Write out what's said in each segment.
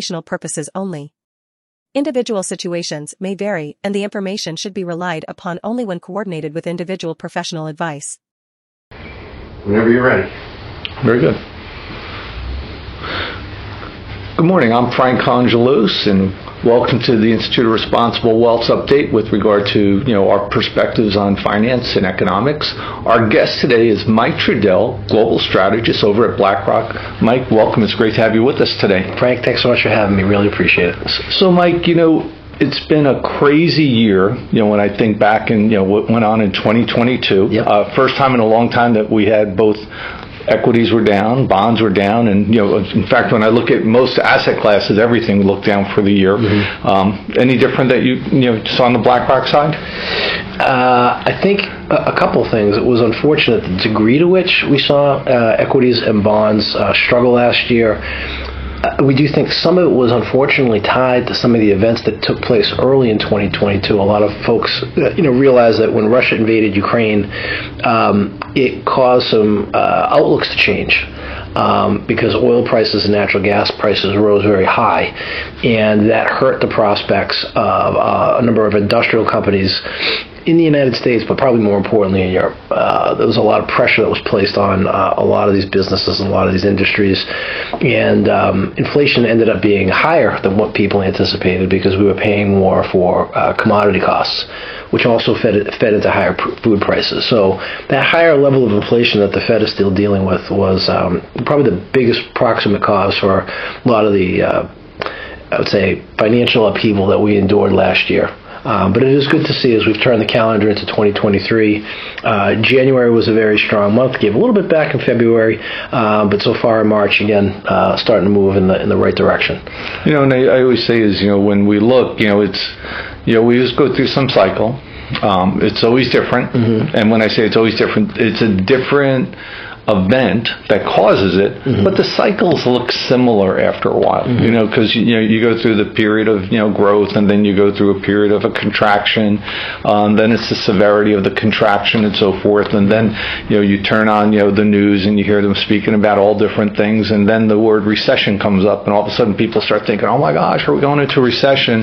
informational purposes only. Individual situations may vary and the information should be relied upon only when coordinated with individual professional advice. Whenever you're ready. Very good. Good morning. I'm Frank Congelos, and welcome to the Institute of Responsible Wealth update with regard to you know our perspectives on finance and economics. Our guest today is Mike Trudell, global strategist over at BlackRock. Mike, welcome. It's great to have you with us today. Frank, thanks so much for having me. Really appreciate it. So, Mike, you know it's been a crazy year. You know, when I think back and you know what went on in 2022. Yep. Uh, first time in a long time that we had both equities were down, bonds were down, and you know, in fact, when I look at most asset classes, everything looked down for the year. Mm-hmm. Um, any different that you you know saw on the BlackRock side? Uh, I think a, a couple things. It was unfortunate the degree to which we saw uh, equities and bonds uh, struggle last year. Uh, we do think some of it was unfortunately tied to some of the events that took place early in 2022. A lot of folks, uh, you know, realize that when Russia invaded Ukraine, um, it caused some uh, outlooks to change. Um, because oil prices and natural gas prices rose very high, and that hurt the prospects of uh, a number of industrial companies in the United States, but probably more importantly in Europe. Uh, there was a lot of pressure that was placed on uh, a lot of these businesses and a lot of these industries, and um, inflation ended up being higher than what people anticipated because we were paying more for uh, commodity costs, which also fed fed into higher food prices. So that higher level of inflation that the Fed is still dealing with was um, probably the biggest proximate cause for a lot of the uh, I would say financial upheaval that we endured last year. Um, but it is good to see as we've turned the calendar into 2023. Uh, January was a very strong month, gave a little bit back in February, uh, but so far in March, again, uh, starting to move in the in the right direction. You know, and I, I always say is you know when we look, you know, it's you know we just go through some cycle. Um, it's always different, mm-hmm. and when I say it's always different, it's a different event that causes it, mm-hmm. but the cycles look similar after a while. Mm-hmm. You know, because you know you go through the period of you know growth, and then you go through a period of a contraction. Um, then it's the severity of the contraction and so forth, and then you know you turn on you know the news and you hear them speaking about all different things, and then the word recession comes up, and all of a sudden people start thinking, oh my gosh, are we going into a recession?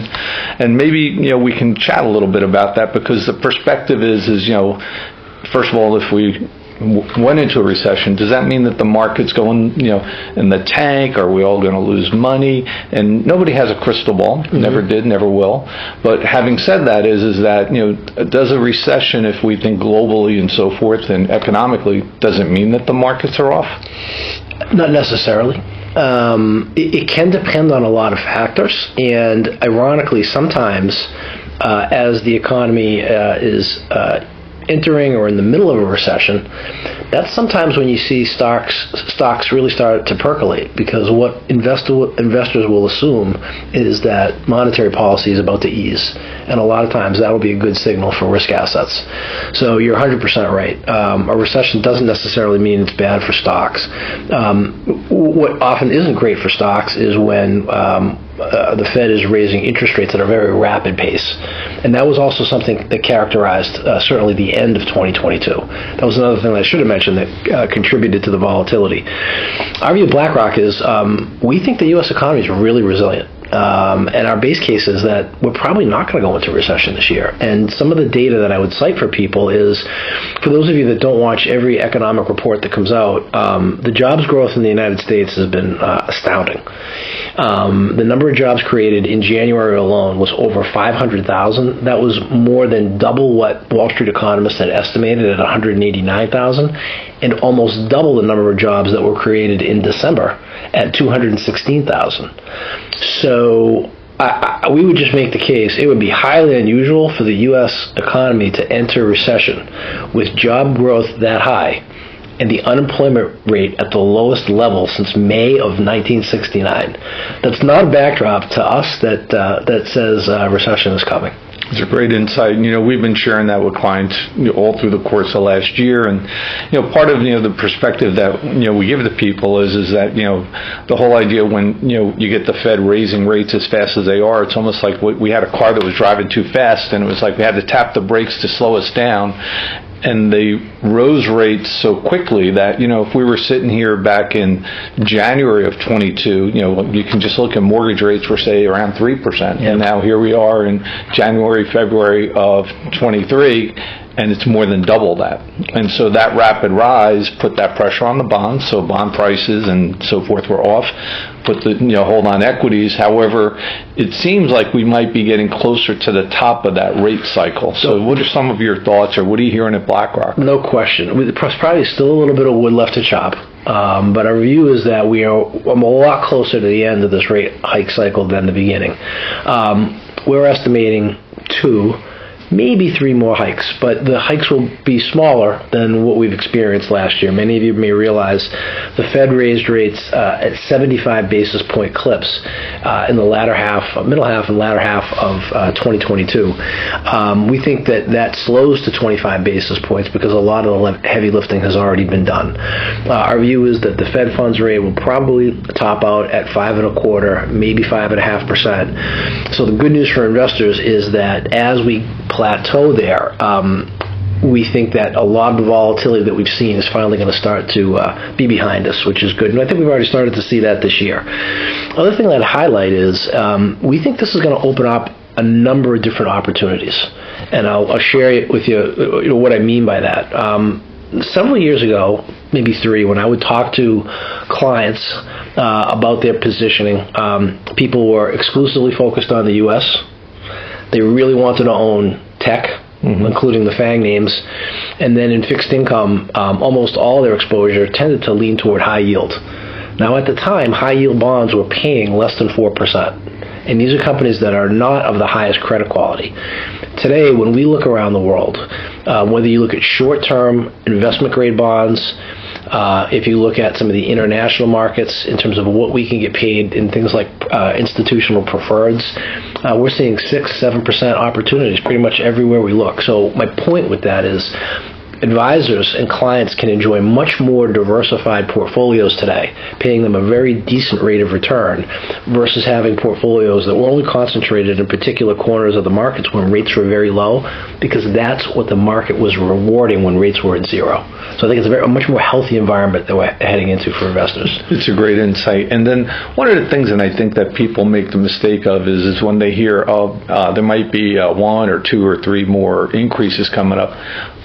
And maybe you know we can chat a little bit about that because the perspective is is you know first of all if we went into a recession, does that mean that the market's going, you know, in the tank? Are we all going to lose money? And nobody has a crystal ball. Mm-hmm. Never did, never will. But having said that, is is that you know, does a recession, if we think globally and so forth and economically, does it mean that the markets are off? Not necessarily. Um, it, it, can depend on a lot of factors, and ironically, sometimes uh, as the economy uh, is uh, entering or in the middle of a recession, that's sometimes when you see stocks stocks really start to percolate because what investor, investors will assume is that monetary policy is about to ease, and a lot of times that will be a good signal for risk assets. So you're 100% right. Um, a recession doesn't necessarily mean it's bad for stocks. Um, what often isn't great for stocks is when um, uh, the Fed is raising interest rates at a very rapid pace. And that was also something that characterized uh, certainly the end of 2022. That was another thing that I should have mentioned that uh, contributed to the volatility. Our view BlackRock is um, we think the U.S. economy is really resilient. Um, and our base case is that we're probably not going to go into recession this year. And some of the data that I would cite for people is, for those of you that don't watch every economic report that comes out, um, the jobs growth in the United States has been uh, astounding. Um, the number of jobs created in January alone was over 500,000. That was more than double what Wall Street economists had estimated at 189,000, and almost double the number of jobs that were created in December at 216,000. So I, I, we would just make the case it would be highly unusual for the U.S. economy to enter recession with job growth that high and the unemployment rate at the lowest level since May of 1969. That's not a backdrop to us that uh, that says uh, recession is coming. It's a great insight. You know, we've been sharing that with clients you know, all through the course of last year, and you know, part of you know the perspective that you know we give to people is is that you know the whole idea when you know you get the Fed raising rates as fast as they are, it's almost like we had a car that was driving too fast, and it was like we had to tap the brakes to slow us down, and they rose rates so quickly that you know if we were sitting here back in January of 22, you know you can just look at mortgage rates were say around three percent, and now here we are in January, February of 23 and it's more than double that. And so that rapid rise put that pressure on the bonds, so bond prices and so forth were off, put the you know hold on equities. However, it seems like we might be getting closer to the top of that rate cycle. So, what are some of your thoughts, or what are you hearing at BlackRock? No question. There's probably still a little bit of wood left to chop. Um, but our view is that we are a lot closer to the end of this rate hike cycle than the beginning. Um, we're estimating two maybe three more hikes, but the hikes will be smaller than what we've experienced last year. Many of you may realize the Fed raised rates uh, at 75 basis point clips uh, in the latter half, middle half, and latter half of uh, 2022. Um, we think that that slows to 25 basis points because a lot of the heavy lifting has already been done. Uh, our view is that the Fed funds rate will probably top out at five and a quarter, maybe five and a half percent. So the good news for investors is that as we plateau there, um, we think that a lot of the volatility that we've seen is finally going to start to uh, be behind us, which is good. And I think we've already started to see that this year. Other thing I'd highlight is um, we think this is going to open up a number of different opportunities, and I'll, I'll share with you, you know, what I mean by that. Um, several years ago, maybe three, when I would talk to clients uh, about their positioning, um, people were exclusively focused on the U.S. They really wanted to own tech, mm-hmm. including the FANG names. And then in fixed income, um, almost all their exposure tended to lean toward high yield. Now, at the time, high yield bonds were paying less than 4%. And these are companies that are not of the highest credit quality. Today, when we look around the world, uh, whether you look at short term investment grade bonds, uh, if you look at some of the international markets in terms of what we can get paid in things like uh, institutional preferreds, uh, we're seeing six, seven percent opportunities pretty much everywhere we look. So my point with that is advisors and clients can enjoy much more diversified portfolios today, paying them a very decent rate of return versus having portfolios that were only concentrated in particular corners of the markets when rates were very low, because that's what the market was rewarding when rates were at zero. So I think it's a, very, a much more healthy environment that we're heading into for investors. It's a great insight. And then one of the things that I think that people make the mistake of is, is when they hear, oh, uh, there might be uh, one or two or three more increases coming up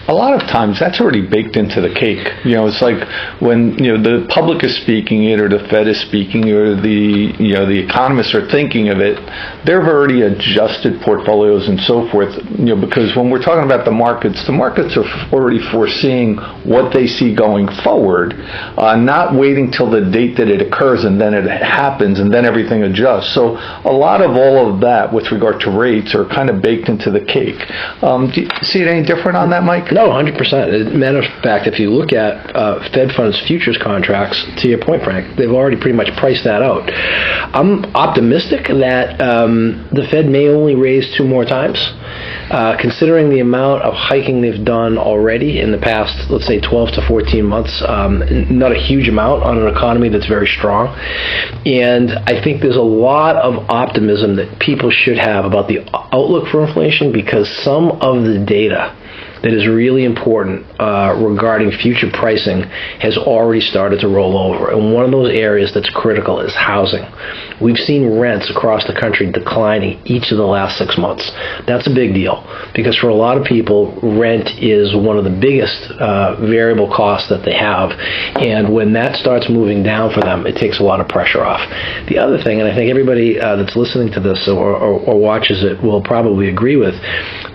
a lot of times that's already baked into the cake. You know, it's like when you know the public is speaking it, or the Fed is speaking, or the you know the economists are thinking of it. They've already adjusted portfolios and so forth. You know, because when we're talking about the markets, the markets are already foreseeing what they see going forward, uh, not waiting till the date that it occurs and then it happens and then everything adjusts. So a lot of all of that with regard to rates are kind of baked into the cake. Um, do you see it any different on that, Mike? No, 100%. As a matter of fact, if you look at uh, Fed funds futures contracts, to your point, Frank, they've already pretty much priced that out. I'm optimistic that um, the Fed may only raise two more times. Uh, considering the amount of hiking they've done already in the past, let's say 12 to 14 months, um, not a huge amount on an economy that's very strong. And I think there's a lot of optimism that people should have about the outlook for inflation because some of the data that is really important uh, regarding future pricing has already started to roll over. And one of those areas that's critical is housing. We've seen rents across the country declining each of the last six months. That's a big deal because for a lot of people, rent is one of the biggest uh, variable costs that they have. And when that starts moving down for them, it takes a lot of pressure off. The other thing, and I think everybody uh, that's listening to this or, or, or, watches it will probably agree with,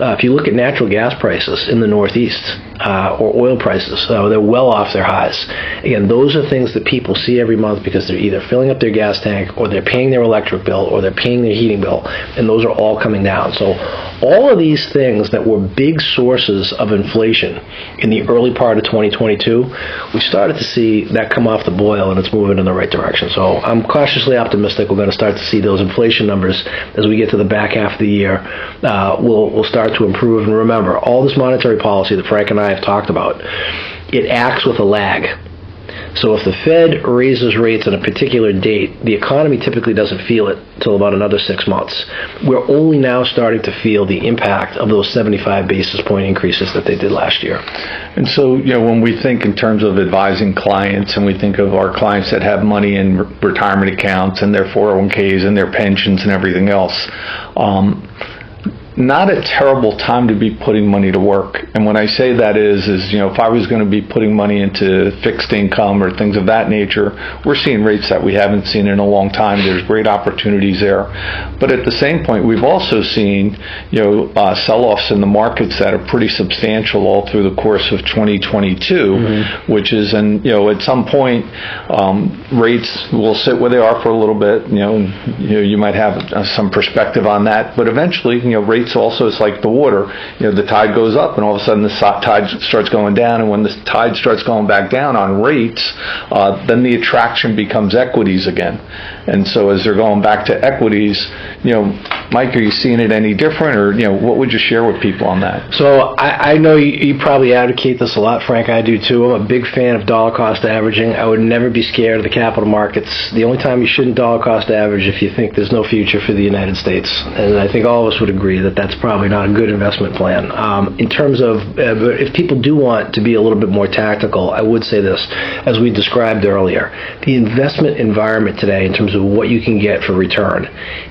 uh, if you look at natural gas prices in the Northeast uh, or oil prices. So they're well off their highs. Again, those are things that people see every month because they're either filling up their gas tank or they're paying their electric bill or they're paying their heating bill, and those are all coming down. So all of these things that were big sources of inflation in the early part of 2022, we started to see that come off the boil and it's moving in the right direction. So I'm cautiously optimistic we're going to start to see those inflation numbers as we get to the back half of the year. Uh, will will start to improve. And remember, all this monetary policy that Frank and I have talked about, it acts with a lag. So if the Fed raises rates on a particular date, the economy typically doesn't feel it until about another six months. We're only now starting to feel the impact of those 75 basis point increases that they did last year. And so, you know, when we think in terms of advising clients and we think of our clients that have money in retirement accounts and their 401ks and their pensions and everything else, um, not a terrible time to be putting money to work. And when I say that is, is you know, if I was going to be putting money into fixed income or things of that nature, we're seeing rates that we haven't seen in a long time. There's great opportunities there, but at the same point, we've also seen you know uh, sell-offs in the markets that are pretty substantial all through the course of 2022, mm-hmm. which is, and you know, at some point, um, rates will sit where they are for a little bit. You know, and, you know, you might have uh, some perspective on that, but eventually, you know, rates rates also it's like the water. You know, the tide goes up, and all of a sudden the tide starts going down. And when the tide starts going back down on rates, uh, then the attraction becomes equities again. And so as they're going back to equities, you know, Mike, are you seeing it any different, or you know, what would you share with people on that? So I, I know you, you probably advocate this a lot, Frank. I do too. I'm a big fan of dollar cost averaging. I would never be scared of the capital markets. The only time you shouldn't dollar cost average if you think there's no future for the United States, and I think all of us would agree that that's probably not a good investment plan. Um, in terms of uh, if people do want to be a little bit more tactical, I would say this, as we described earlier, the investment environment today, in terms of what you can get for return,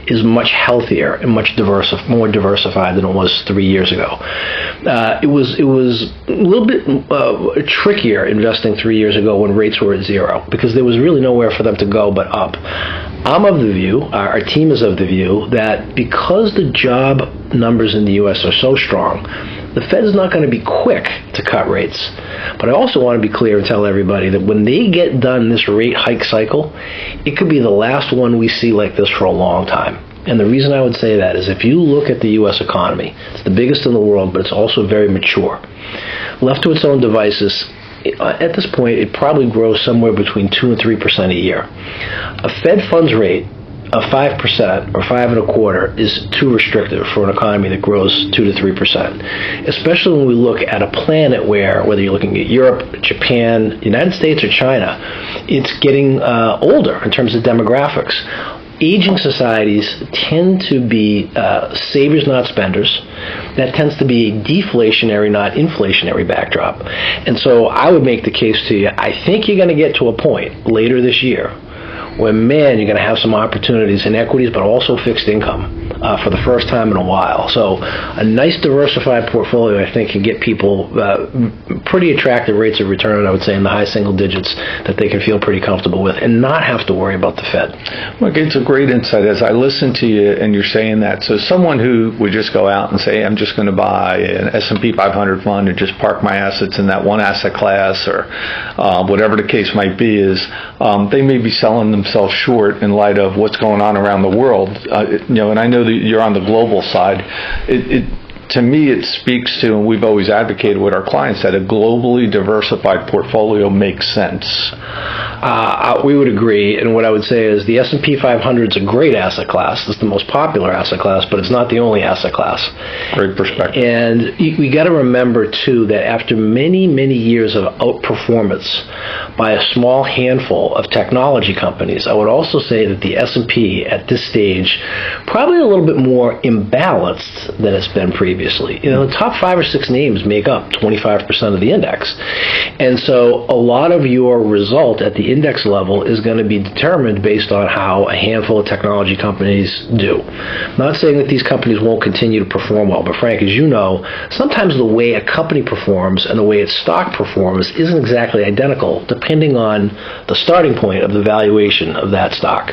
is much healthier and much diversi- more diversified than it was three years ago. Uh, it was it was a little bit uh, trickier investing three years ago when rates were at zero because there was really nowhere for them to go but up. I'm of the view, our team is of the view, that because the job numbers in the U.S. are so strong, the Fed is not going to be quick to cut rates. But I also want to be clear and tell everybody that when they get done this rate hike cycle, it could be the last one we see like this for a long time. And the reason I would say that is if you look at the U.S. economy, it's the biggest in the world, but it's also very mature. Left to its own devices, at this point, it probably grows somewhere between 2 and 3% a year. A Fed funds rate of 5% or 5 and a quarter is too restrictive for an economy that grows 2 to 3%. Especially when we look at a planet where, whether you're looking at Europe, Japan, United States, or China, it's getting uh, older in terms of demographics aging societies tend to be uh, savers, not spenders. That tends to be a deflationary, not inflationary backdrop. And so I would make the case to you I think you're going to get to a point later this year where, man, you're going to have some opportunities in equities, but also fixed income uh, for the first time in a while. So, a nice diversified portfolio, I think, can get people uh, pretty attractive rates of return, I would say, in the high single digits that they can feel pretty comfortable with and not have to worry about the Fed. Look, it's a great insight as I listen to you and you're saying that. So, someone who would just go out and say, I'm just going to buy an S&P 500 fund and just park my assets in that one asset class or uh, whatever the case might be, is um, they may be selling them themselves short in light of what's going on around the world. Uh, you know, and I know that you're on the global side. It, it to me, it speaks to, and we've always advocated with our clients, that a globally diversified portfolio makes sense. Uh, we would agree, and what I would say is the S&P 500 is a great asset class. It's the most popular asset class, but it's not the only asset class. Great perspective. And we got to remember too that after many, many years of outperformance by a small handful of technology companies, I would also say that the S&P at this stage probably a little bit more imbalanced than it's been previously previously. You know, the top five or six names make up 25% of the index. And so a lot of your result at the index level is going to be determined based on how a handful of technology companies do. I'm not saying that these companies won't continue to perform well, but Frank, as you know, sometimes the way a company performs and the way its stock performs isn't exactly identical depending on the starting point of the valuation of that stock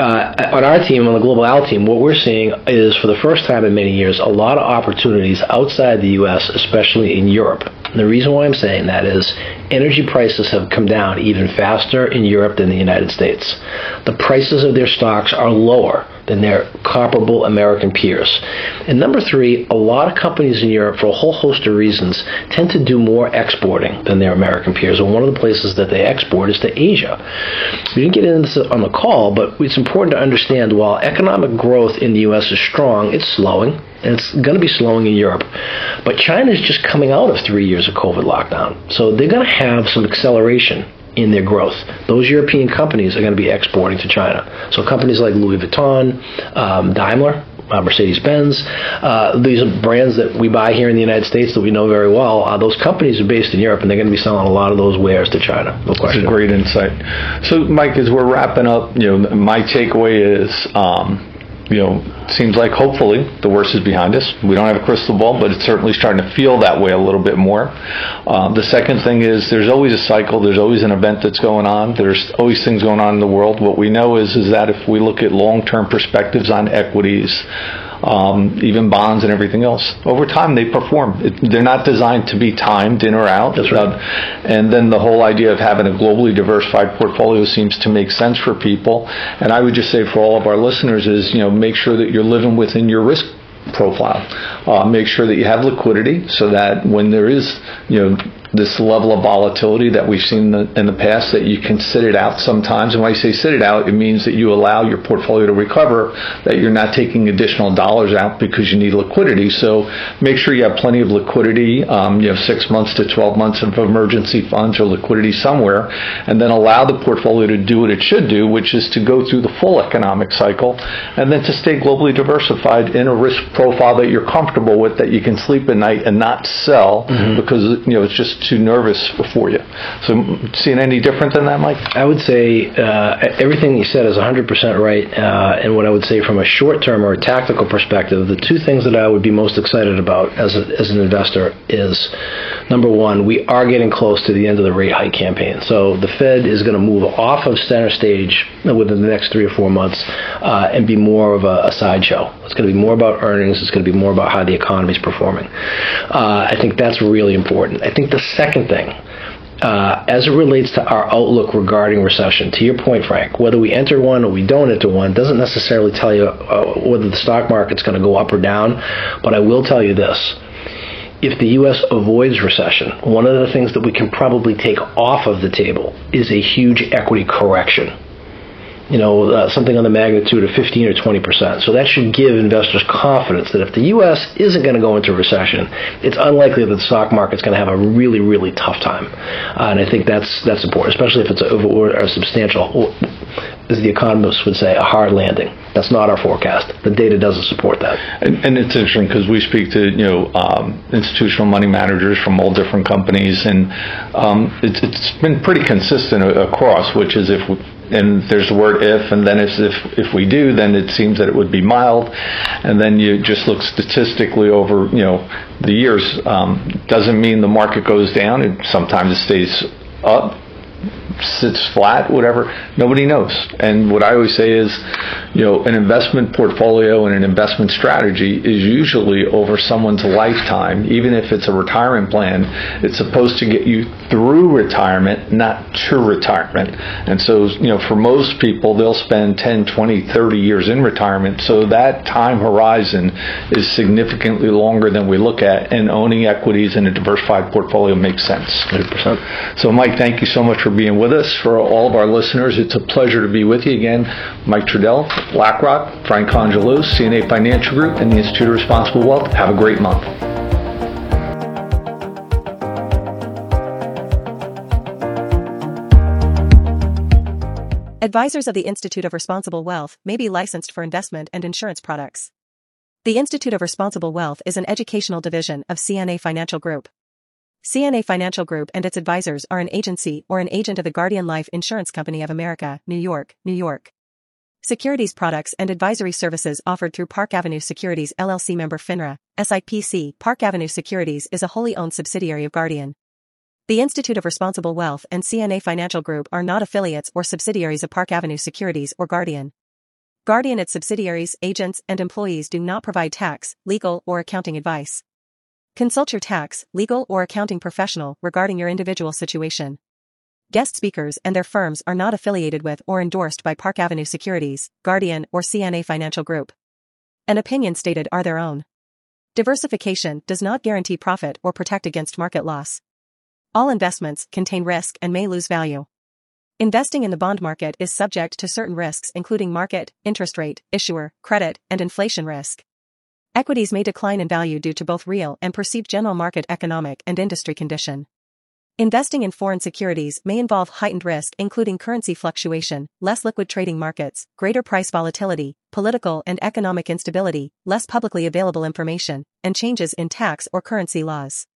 uh, on our team, on the Global Al team, what we're seeing is for the first time in many years, a lot of opportunities outside the U.S., especially in Europe. And the reason why I'm saying that is energy prices have come down even faster in Europe than the United States. The prices of their stocks are lower than their comparable American peers. And number three, a lot of companies in Europe, for a whole host of reasons, tend to do more exporting than their American peers. And one of the places that they export is to Asia. We didn't get into this on the call, but it's important to understand while economic growth in the U.S. is strong, it's slowing and it's going to be slowing in Europe. But China is just coming out of three years of COVID lockdown, so they're going to have some acceleration in their growth. Those European companies are going to be exporting to China. So companies like Louis Vuitton, um, Daimler, uh, Mercedes-Benz. Uh, these are brands that we buy here in the United States that we know very well. Uh, those companies are based in Europe, and they're going to be selling a lot of those wares to China. No question. That's a great insight. So, Mike, as we're wrapping up, you know, my takeaway is. Um, you know, seems like hopefully the worst is behind us. We don't have a crystal ball, but it's certainly starting to feel that way a little bit more. Uh, the second thing is there's always a cycle. There's always an event that's going on. There's always things going on in the world. What we know is is that if we look at long-term perspectives on equities, um, even bonds and everything else. Over time, they perform. It, they're not designed to be timed in or out. That's right. Uh, and then the whole idea of having a globally diversified portfolio seems to make sense for people. And I would just say for all of our listeners is, you know, make sure that you're living within your risk profile. Uh, make sure that you have liquidity so that when there is, you know, this level of volatility that we've seen in the, in the, past that you can sit it out sometimes. And when I say sit it out, it means that you allow your portfolio to recover, that you're not taking additional dollars out because you need liquidity. So make sure you have plenty of liquidity, um, you have six months to 12 months of emergency funds or liquidity somewhere, and then allow the portfolio to do what it should do, which is to go through the full economic cycle, and then to stay globally diversified in a risk profile that you're comfortable with, that you can sleep at night and not sell mm-hmm. because, you know, it's just too nervous for you. So, seeing any different than that, Mike? I would say uh, everything you said is 100% right. Uh, and what I would say from a short term or a tactical perspective, the two things that I would be most excited about as, a, as an investor is number one, we are getting close to the end of the rate hike campaign. So, the Fed is going to move off of center stage within the next three or four months uh, and be more of a, a sideshow. It's going to be more about earnings, it's going to be more about how the economy is performing. Uh, I think that's really important. I think the second thing, uh, as it relates to our outlook regarding recession, to your point, Frank, whether we enter one or we don't enter one doesn't necessarily tell you uh, whether the stock market's going to go up or down. But I will tell you this. If the U.S. avoids recession, one of the things that we can probably take off of the table is a huge equity correction you know, uh, something on the magnitude of 15 or 20 percent. So that should give investors confidence that if the U.S. isn't going to go into recession, it's unlikely that the stock market's going to have a really, really tough time. Uh, and I think that's that's important, especially if it's a, a substantial, as the economists would say, a hard landing. That's not our forecast. The data doesn't support that. And, and it's interesting because we speak to you know um, institutional money managers from all different companies, and um, it's, it's been pretty consistent across, which is if and there's the word if, and then if, if if we do, then it seems that it would be mild, and then you just look statistically over you know the years. Um, doesn't mean the market goes down. It sometimes it stays up sits flat, whatever. Nobody knows. And what I always say is, you know, an investment portfolio and an investment strategy is usually over someone's lifetime, even if it's a retirement plan. It's supposed to get you through retirement, not to retirement. And so, you know, for most people, they'll spend 10, 20, 30 years in retirement. So that time horizon is significantly longer than we look at, and owning equities in a diversified portfolio makes sense. 100%. So, Mike, thank you so much for being with us. For all of our listeners, it's a pleasure to be with you again. Mike Trudell, BlackRock, Frank Congelos, CNA Financial Group, and the Institute of Responsible Wealth. Have a great month. Advisors of the Institute of Responsible Wealth may be licensed for investment and insurance products. The Institute of Responsible Wealth is an educational division of CNA Financial Group. CNA Financial Group and its advisors are an agency or an agent of the Guardian Life Insurance Company of America, New York, New York. Securities products and advisory services offered through Park Avenue Securities LLC member FINRA, SIPC. Park Avenue Securities is a wholly owned subsidiary of Guardian. The Institute of Responsible Wealth and CNA Financial Group are not affiliates or subsidiaries of Park Avenue Securities or Guardian. Guardian, its subsidiaries, agents, and employees do not provide tax, legal, or accounting advice. Consult your tax, legal, or accounting professional regarding your individual situation. Guest speakers and their firms are not affiliated with or endorsed by Park Avenue Securities, Guardian, or CNA Financial Group. An opinion stated are their own. Diversification does not guarantee profit or protect against market loss. All investments contain risk and may lose value. Investing in the bond market is subject to certain risks including market, interest rate, issuer, credit, and inflation risk. Equities may decline in value due to both real and perceived general market economic and industry condition. Investing in foreign securities may involve heightened risk including currency fluctuation, less liquid trading markets, greater price volatility, political and economic instability, less publicly available information, and changes in tax or currency laws.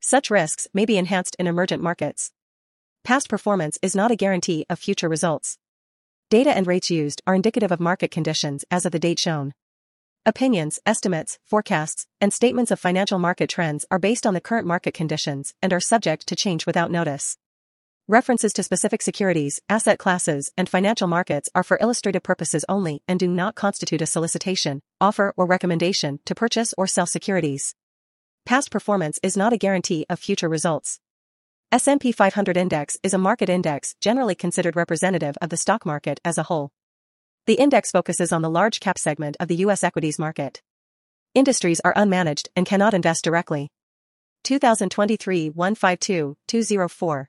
Such risks may be enhanced in emergent markets. Past performance is not a guarantee of future results. Data and rates used are indicative of market conditions as of the date shown. Opinions, estimates, forecasts, and statements of financial market trends are based on the current market conditions and are subject to change without notice. References to specific securities, asset classes, and financial markets are for illustrative purposes only and do not constitute a solicitation, offer, or recommendation to purchase or sell securities. Past performance is not a guarantee of future results. S&P 500 index is a market index generally considered representative of the stock market as a whole. The index focuses on the large cap segment of the U.S. equities market. Industries are unmanaged and cannot invest directly. 2023 152 204